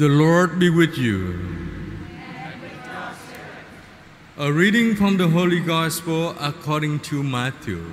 The Lord be with you. A reading from the Holy Gospel according to Matthew.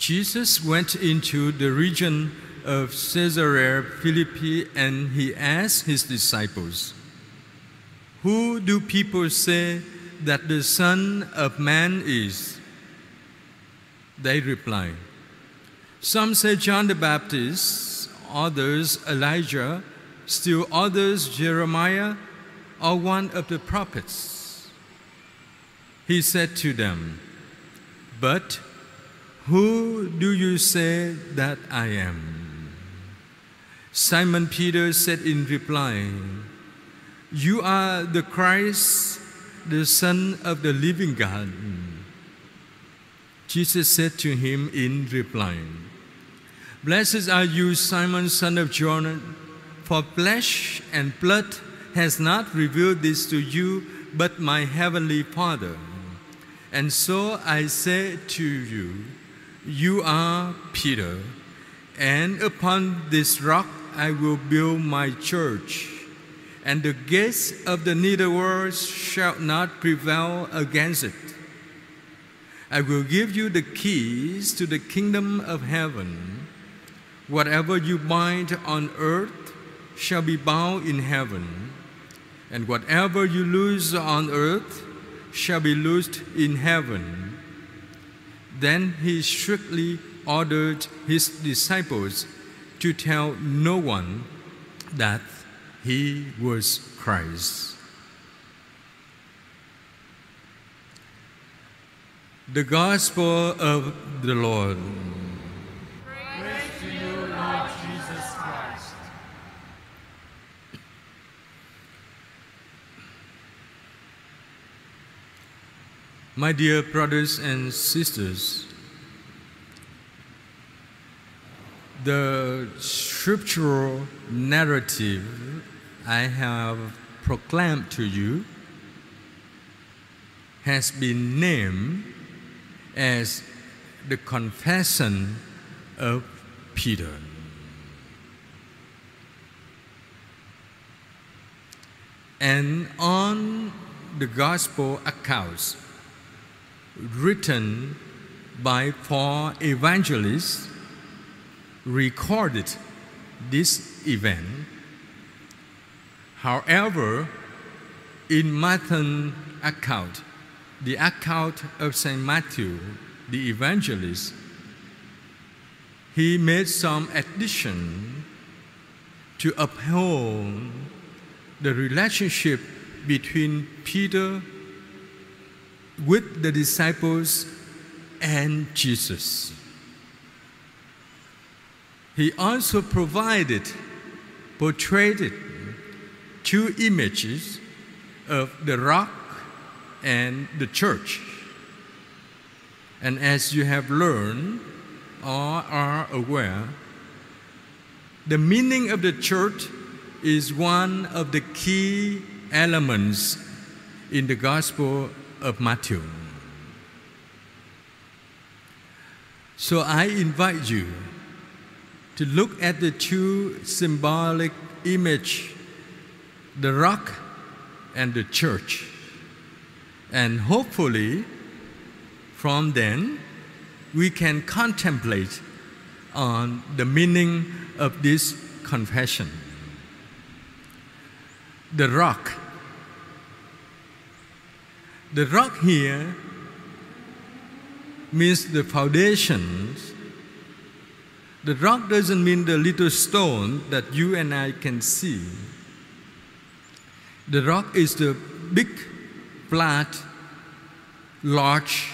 Jesus went into the region of Caesarea Philippi and he asked his disciples, Who do people say that the Son of Man is? They replied, Some say John the Baptist, others Elijah, still others Jeremiah, or one of the prophets. He said to them, But who do you say that I am? Simon Peter said in reply, You are the Christ, the Son of the living God. Jesus said to him in reply, Blessed are you, Simon, son of John, for flesh and blood has not revealed this to you, but my heavenly Father. And so I say to you, you are Peter, and upon this rock I will build my church, and the gates of the netherworld shall not prevail against it. I will give you the keys to the kingdom of heaven. Whatever you bind on earth shall be bound in heaven, and whatever you loose on earth shall be loosed in heaven. Then he strictly ordered his disciples to tell no one that he was Christ. The Gospel of the Lord. My dear brothers and sisters, the scriptural narrative I have proclaimed to you has been named as the confession of Peter. And on the gospel accounts written by four evangelists recorded this event. However, in Matthew's account, the account of St. Matthew, the evangelist, he made some addition to uphold the relationship between Peter with the disciples and Jesus. He also provided, portrayed two images of the rock and the church. And as you have learned or are aware, the meaning of the church is one of the key elements in the Gospel of Matthew. So I invite you to look at the two symbolic image, the rock and the church. And hopefully from then we can contemplate on the meaning of this confession. The rock the rock here means the foundations. The rock doesn't mean the little stone that you and I can see. The rock is the big, flat, large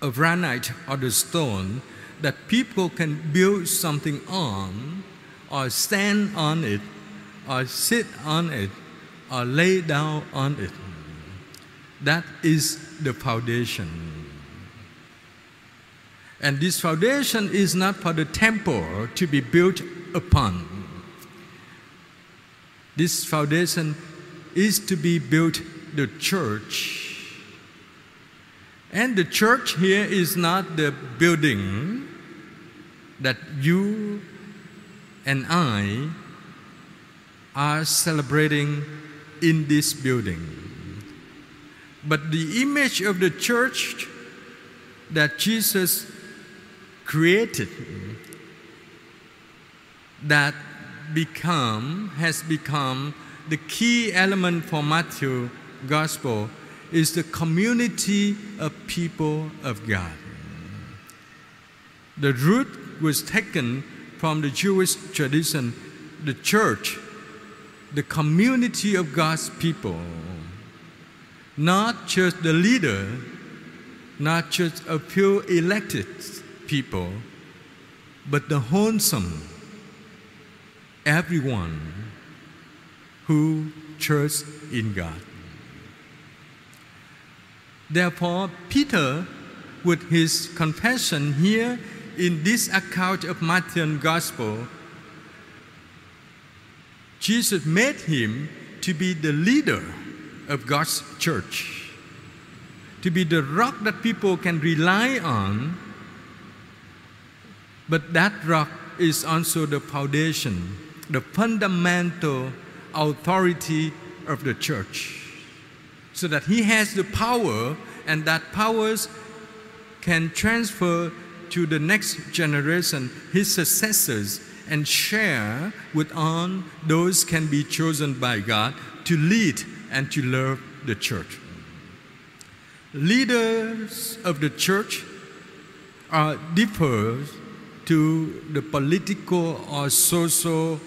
of granite or the stone that people can build something on, or stand on it, or sit on it, or lay down on it. That is the foundation. And this foundation is not for the temple to be built upon. This foundation is to be built the church. And the church here is not the building that you and I are celebrating in this building. But the image of the church that Jesus created that become has become the key element for Matthew gospel is the community of people of God. The root was taken from the Jewish tradition, the church, the community of God's people, not just the leader, not just a few elected people, but the wholesome, everyone who trusts in God. Therefore, Peter, with his confession here in this account of Matthew Gospel, Jesus made him to be the leader of God's church, to be the rock that people can rely on, but that rock is also the foundation, the fundamental authority of the church. So that he has the power, and that powers can transfer to the next generation, his successors, and share with on those can be chosen by God to lead and to love the church. Leaders of the church are differ to the political or social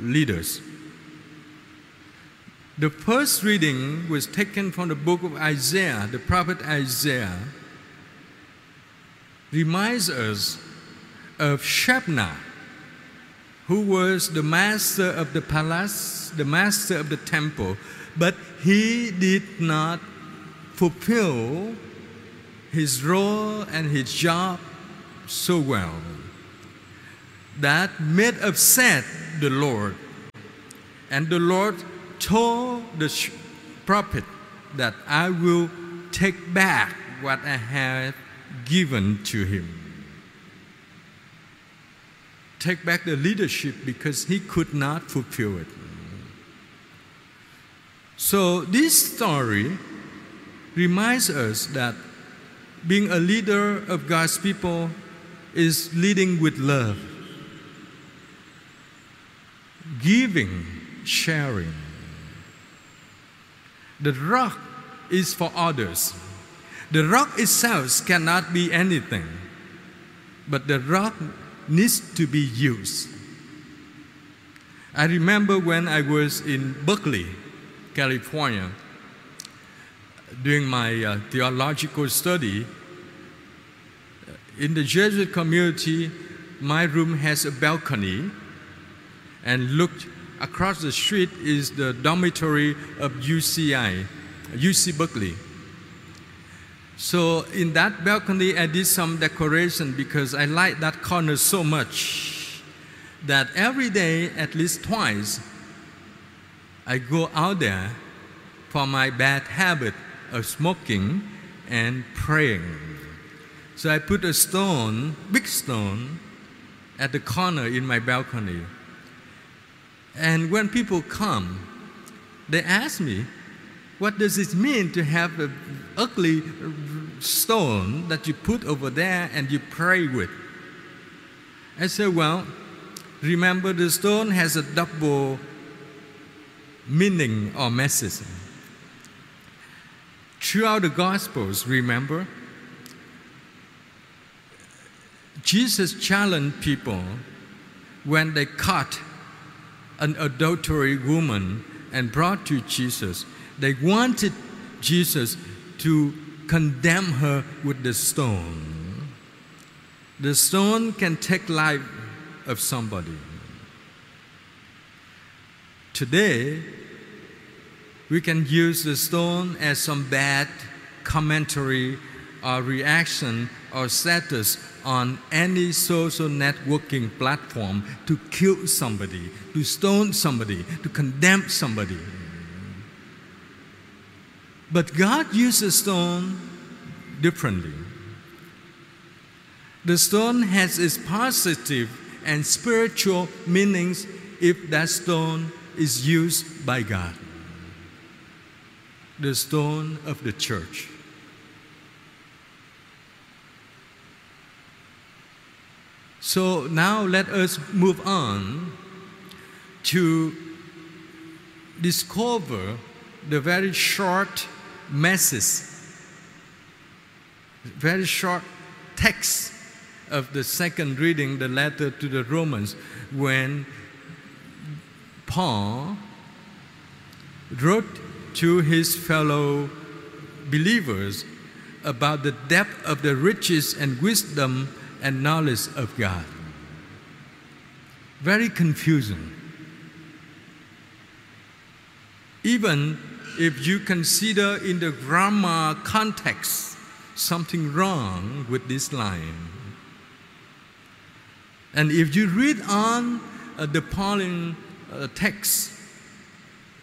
leaders. The first reading was taken from the book of Isaiah, the prophet Isaiah, reminds us of Shebna, who was the master of the palace, the master of the temple, but he did not fulfill his role and his job so well. That made upset the Lord. And the Lord told the prophet that I will take back what I have given to him. Take back the leadership because he could not fulfill it. So, this story reminds us that being a leader of God's people is leading with love, giving, sharing. The rock is for others. The rock itself cannot be anything, but the rock needs to be used. I remember when I was in Berkeley, California, during my uh, theological study, in the Jesuit community, my room has a balcony, and looked across the street is the dormitory of UCI, UC Berkeley. So in that balcony, I did some decoration because I like that corner so much that every day, at least twice, I go out there for my bad habit of smoking and praying. So I put a stone, big stone, at the corner in my balcony. And when people come, they ask me, what does it mean to have an ugly stone that you put over there and you pray with? I said, well, remember the stone has a double meaning or message. Throughout the Gospels, remember, Jesus challenged people when they caught an adultery woman and brought to Jesus. They wanted Jesus to condemn her with the stone. The stone can take life of somebody. Today, we can use the stone as some bad commentary or reaction or status on any social networking platform to kill somebody, to stone somebody, to condemn somebody. But God uses stone differently. The stone has its positive and spiritual meanings if that stone is used by God. The stone of the church. So now let us move on to discover the very short message, very short text of the second reading, the letter to the Romans, when Paul wrote to his fellow believers about the depth of the riches and wisdom and knowledge of God. Very confusing. Even if you consider in the grammar context something wrong with this line. And if you read on uh, the Pauline uh, text,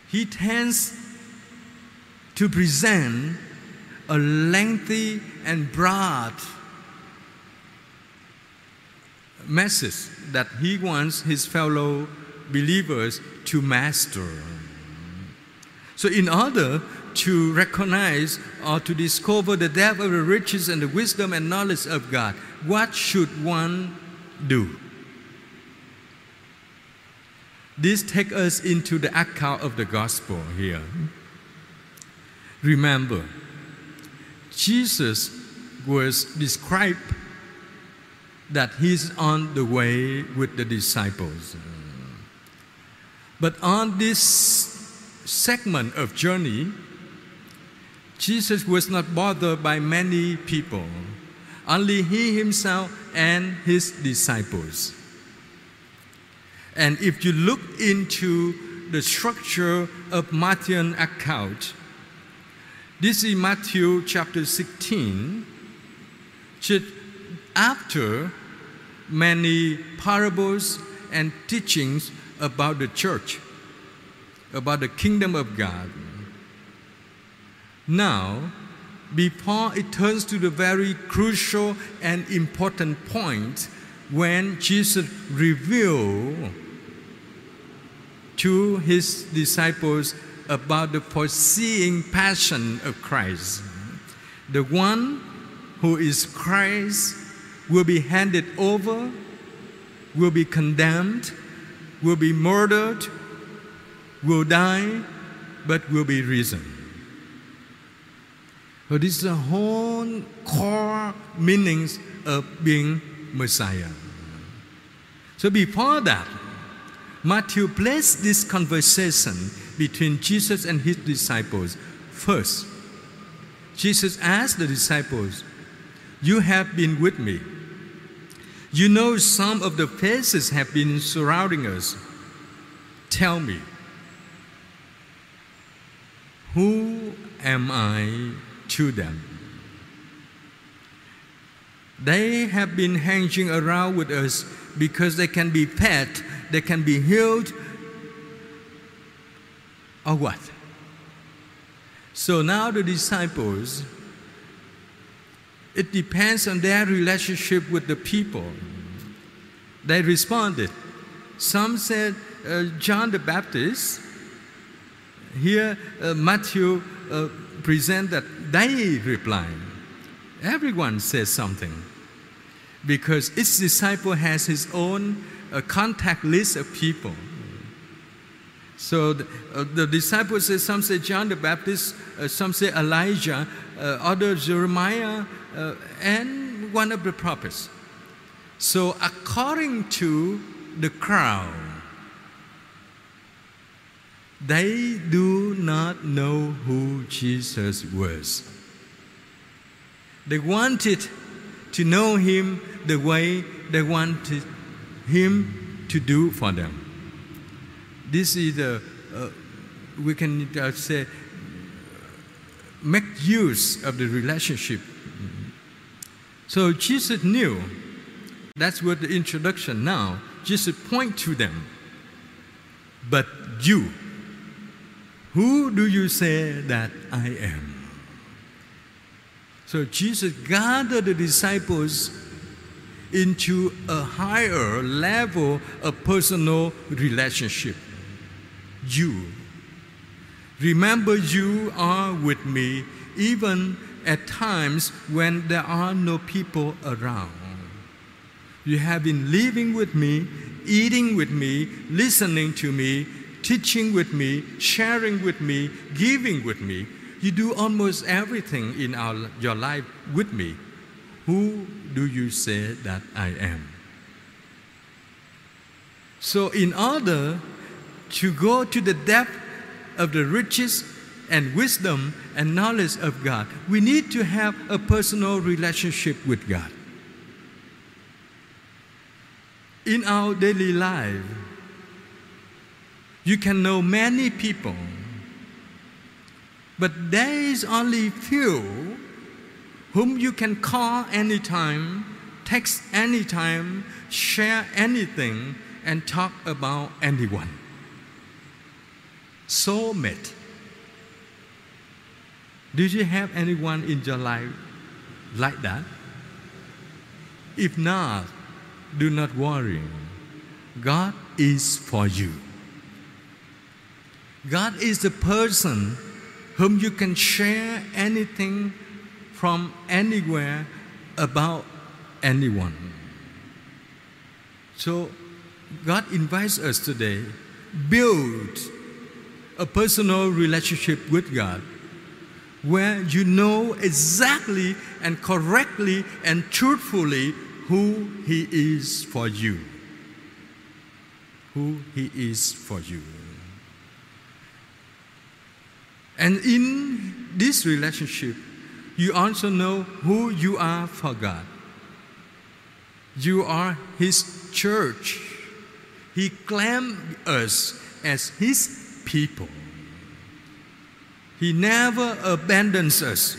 he tends to present a lengthy and broad message that he wants his fellow believers to master. So, in order to recognize or to discover the depth of the riches and the wisdom and knowledge of God, what should one do? This takes us into the account of the gospel here. Remember, Jesus was described that he's on the way with the disciples. But on this segment of journey, Jesus was not bothered by many people, only he himself and his disciples. And if you look into the structure of Matthew account, this is Matthew chapter 16. just After many parables and teachings about the church, about the kingdom of God. Now, before it turns to the very crucial and important point when Jesus revealed to his disciples about the foreseeing passion of Christ. The one who is Christ will be handed over, will be condemned, will be murdered, will die, but will be risen. So this is the whole core meanings of being Messiah. So before that, Matthew placed this conversation between Jesus and his disciples. First, Jesus asked the disciples, You have been with me. You know some of the faces have been surrounding us. Tell me, who am I to them? They have been hanging around with us because they can be pet, they can be healed or what? So now the disciples, it depends on their relationship with the people. They responded. Some said uh, John the Baptist. Here, uh, Matthew uh, present that they reply. Everyone says something because each disciple has his own a contact list of people. So the, uh, the disciples say, some say John the Baptist, uh, some say Elijah, uh, others Jeremiah, uh, and one of the prophets. So according to the crowd, they do not know who Jesus was. They wanted to know him the way they wanted him to do for them. This is the, uh, we can uh, say, make use of the relationship. So Jesus knew. That's what the introduction now. Jesus point to them. But you, who do you say that I am? So Jesus gathered the disciples into a higher level of personal relationship. You. Remember, you are with me even at times when there are no people around. You have been living with me, eating with me, listening to me, teaching with me, sharing with me, giving with me. You do almost everything in our, your life with me. Who do you say that I am? So, in order to go to the depth of the riches and wisdom and knowledge of God, we need to have a personal relationship with God. In our daily life, you can know many people, but there is only few whom you can call anytime, text anytime, share anything, and talk about anyone. Soulmate. Do you have anyone in your life like that? If not, do not worry. God is for you. God is the person whom you can share anything from anywhere about anyone. So, God invites us today build a personal relationship with God where you know exactly and correctly and truthfully who He is for you. Who He is for you. And in this relationship, you also know who you are for God. You are His church. He claimed us as His people. He never abandons us.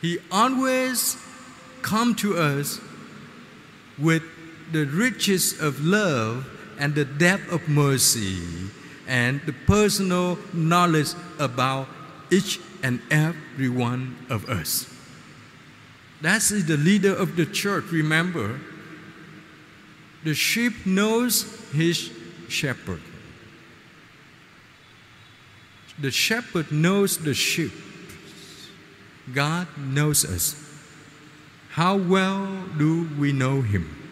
He always come to us with the riches of love and the depth of mercy and the personal knowledge about each and every one of us. That is the leader of the church, remember. The sheep knows his shepherd. The shepherd knows the sheep. God knows us. How well do we know him?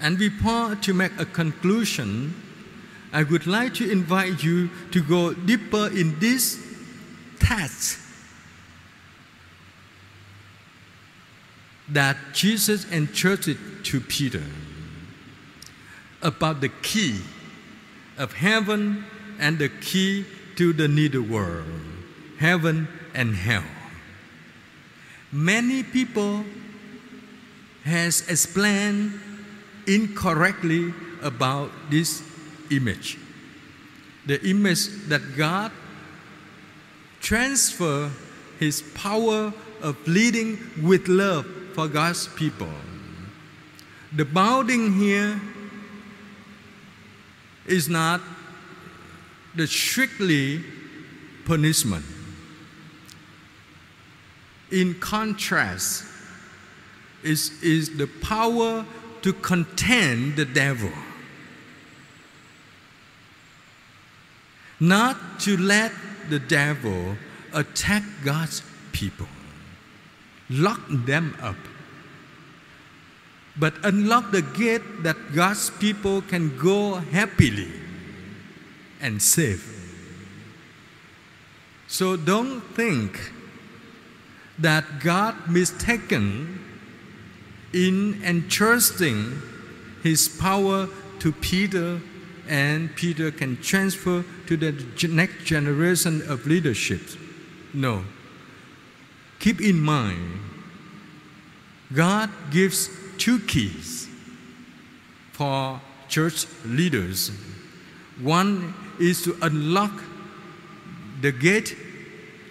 And before to make a conclusion, I would like to invite you to go deeper in this text that Jesus entrusted to Peter about the key of heaven and the key to the nether world, heaven and hell. Many people has explained incorrectly about this image. The image that God transfer his power of leading with love for God's people. The bounding here is not the strictly punishment. In contrast, is the power to contain the devil. Not to let the devil attack God's people, lock them up, but unlock the gate that God's people can go happily and safe. So don't think that God mistaken in entrusting his power to Peter and Peter can transfer to the next generation of leadership. No. Keep in mind, God gives two keys for church leaders. One is to unlock the gate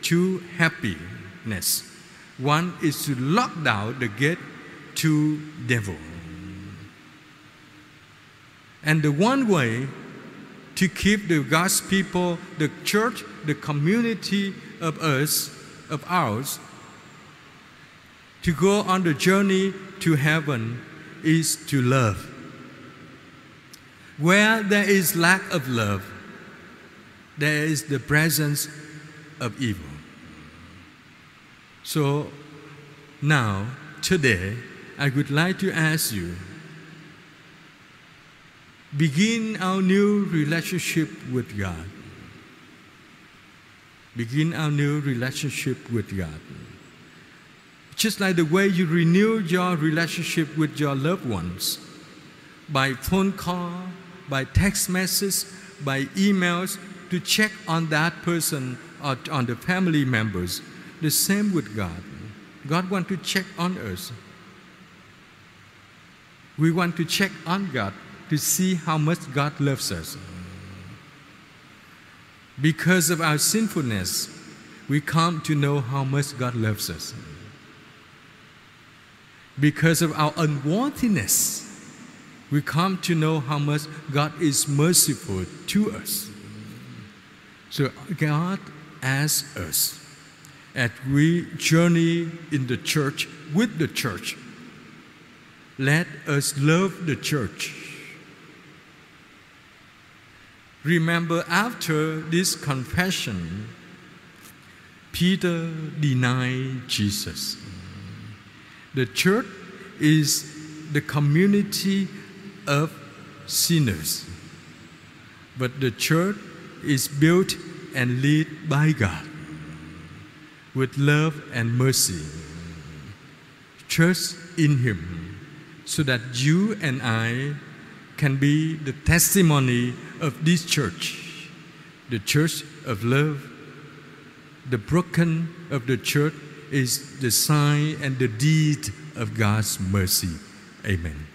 to happiness. One is to lock down the gate to devil. And the one way to keep the God's people, the church, the community of us, of ours, to go on the journey to heaven is to love. Where there is lack of love, there is the presence of evil. So now, today, I would like to ask you begin our new relationship with God. Begin our new relationship with God. Just like the way you renew your relationship with your loved ones by phone call, by text message, by emails to check on that person or on the family members. The same with God. God wants to check on us. We want to check on God to see how much God loves us. Because of our sinfulness, we come to know how much God loves us. Because of our unworthiness, we come to know how much God is merciful to us. So God asks us as we journey in the church with the church, let us love the church Remember, after this confession, Peter denied Jesus. The church is the community of sinners, but the church is built and led by God with love and mercy. Trust in Him so that you and I can be the testimony of this church, the church of love. The broken of the church is the sign and the deed of God's mercy. Amen.